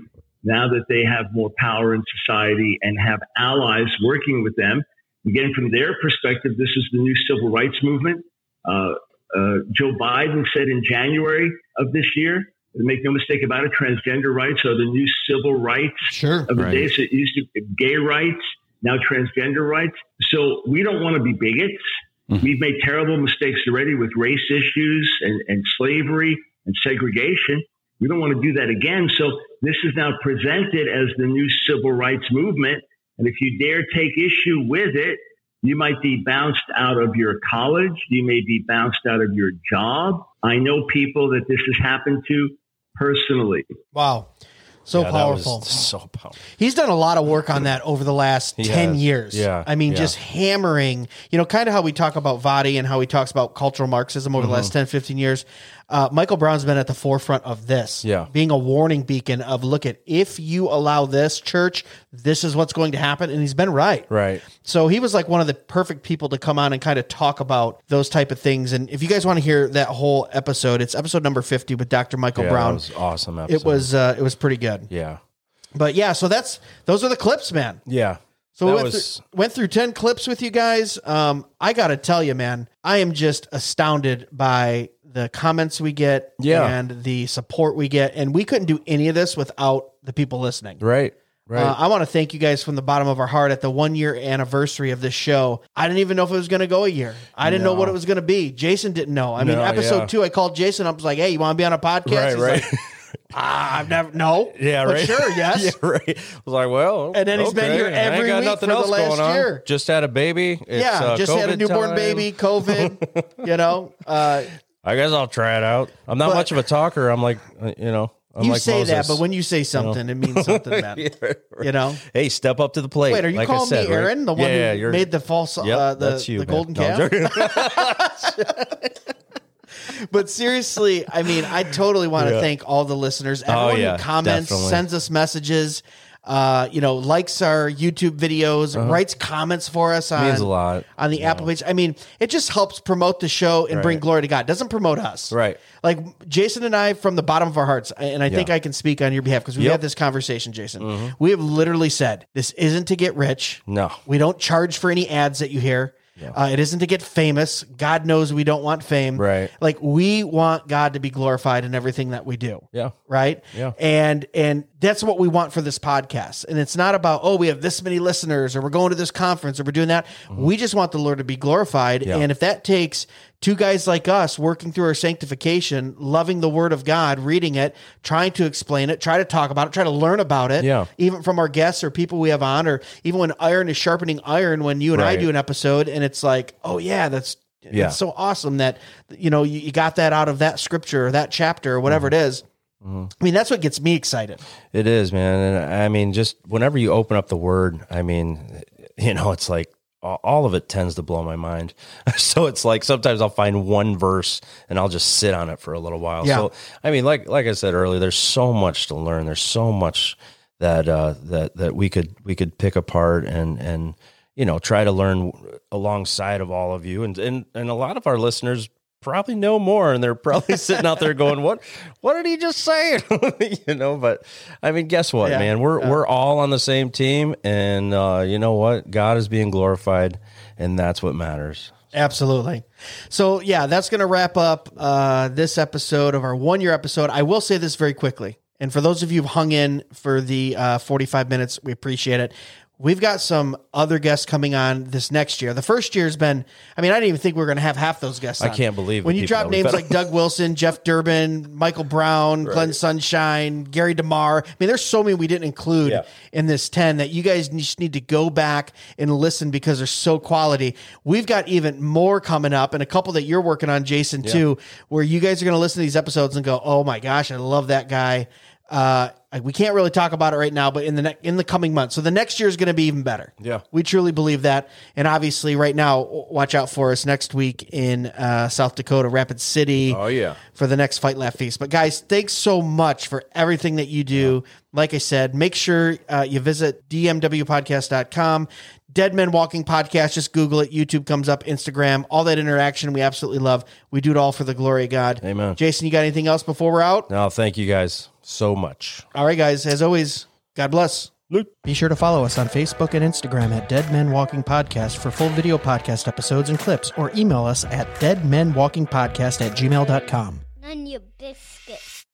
now that they have more power in society and have allies working with them, again from their perspective, this is the new civil rights movement. Uh, uh, Joe Biden said in January of this year. Make no mistake about it, transgender rights are the new civil rights Sure. of the Right. day. So it used to be gay rights, now transgender rights. So we don't want to be bigots. Mhm. We've made terrible mistakes already with race issues and, and slavery and segregation. We don't want to do that again. So this is now presented as the new civil rights movement. And if you dare take issue with it, you might be bounced out of your college. You may be bounced out of your job. I know people that this has happened to personally. Wow. So Yeah, powerful. so powerful. He's done a lot of work on that over the last He 10 has. years. Yeah, I mean, yeah. just hammering, you know, kind of how we talk about Voddie and how he talks about cultural Marxism over the Mm-hmm. last 10, 15 years. Uh, Michael Brown's been at the forefront of this. Yeah. Being a warning beacon of look at if you allow this church, this is what's going to happen. And he's been right. Right. So he was like one of the perfect people to come on and kind of talk about those type of things. And if you guys want to hear that whole episode, it's episode number 50 with Dr. Michael Yeah, Brown. That was awesome. it was, uh, it was pretty good. Yeah. But yeah, so that's, those are the clips, man. Yeah. So we went, was- through, went through 10 clips with you guys. Um, I got to tell you, man, I am just astounded by the comments we get Yeah. and the support we get. And we couldn't do any of this without the people listening. Right. Right. Uh, I want to thank you guys from the bottom of our heart at the one year anniversary of this show. I didn't even know if it was going to go a year. I didn't know what it was going to be. Jason didn't know. I mean, No, episode yeah. two, I called Jason. I was like, "Hey, you want to be on a podcast?" Right, He's right. like, ah, I've never no. Yeah, right. Sure, yes. yeah, right. I was like, well, And then he's been here every week nothing for the last going on. year. Just had a baby. It's, yeah, uh, just had a newborn time. baby, COVID. you know, uh, I guess I'll try it out. I'm not But- much of a talker. I'm like, uh, you know, I'm you like say that, but when you say you know? something, it means something. Yeah, right. You know. Hey, step up to the plate. Wait, are you like calling said, me right? Aaron, the one yeah, who made the false, Yep, uh, the, you, the golden No, calf? but seriously, I mean, I totally want to thank all the listeners. Oh, Everyone yeah, who comments, definitely. sends us messages, uh, you know, likes our YouTube videos, Uh-huh. writes comments for us on Means a lot. on the Apple page. I mean, it just helps promote the show and bring glory to God. It doesn't promote us. Right. Like Jason and I, from the bottom of our hearts, and I think I can speak on your behalf because we Yep. had this conversation, Jason. Mhm. We have literally said this isn't to get rich. No. We don't charge for any ads that you hear. Uh, it isn't to get famous. God knows we don't want fame. Right. Like we want God to be glorified in everything that we do. Yeah. Right. Yeah. And and that's what we want for this podcast. And it's not about oh we have this many listeners or we're going to this conference or we're doing that. We just want the Lord to be glorified. Mm-hmm. Yeah. And if that takes two guys like us working through our sanctification, loving the Word of God, reading it, trying to explain it, try to talk about it, try to learn about it. Yeah. Even from our guests or people we have on, or even when iron is sharpening iron, when you and I do an episode and it's like, oh yeah, that's Yeah. it's so awesome that you know you, you got that out of that scripture or that chapter or whatever mm-hmm. it is. Mm-hmm. I mean, that's what gets me excited. It is, man. And I mean, just whenever you open up the word, I mean, you know, it's like all- of it tends to blow my mind. So it's like sometimes I'll find one verse and I'll just sit on it for a little while. Yeah. So I mean, like like I said earlier, there's so much to learn. There's so much that uh, that that we could we could pick apart and and you know try to learn alongside of all of you. And and and a lot of our listeners probably know more and they're probably sitting out there going what what did he just say you know but i mean guess what Yeah, man we're yeah. we're all on the same team and uh you know what god is being glorified and that's what matters Absolutely. So yeah, that's going to wrap up uh, this episode of our one year episode. I will say this very quickly, and for those of you who've hung in for the uh, forty five minutes, we appreciate it. We've got some other guests coming on this next year. The first year has been, I mean, I didn't even think we were going to have half those guests. I on. can't believe when you drop names like Doug Wilson, Jeff Durbin, Michael Brown, Glenn Sunshine, Gary DeMar. I mean, there's so many we didn't include Yeah. in this 10 that you guys just need to go back and listen because they're so quality. We've got even more coming up and a couple that you're working on, Jason, too, where you guys are going to listen to these episodes and go, oh my gosh, I love that guy. Uh, we can't really talk about it right now, but in the ne- in the coming months, so the next year is going to be even better. Yeah. we truly believe that, and obviously, right now, watch out for us next week in uh, South Dakota, Rapid City oh yeah for the next Fight Laugh Feast. But guys, thanks so much for everything that you do. Like I said, make sure uh, you visit dmwpodcast.com. Dead Men Walking Podcast, just Google it. YouTube comes up, Instagram, all that interaction we absolutely love. We do it all for the glory of God. Amen. Jason, you got anything else before we're out? no thank you guys so much All right, guys. As always, God bless. Be sure to follow us on Facebook and Instagram at Dead Men Walking Podcast for full video podcast episodes and clips, or email us at deadmenwalkingpodcast at gmail.com. None your biscuits.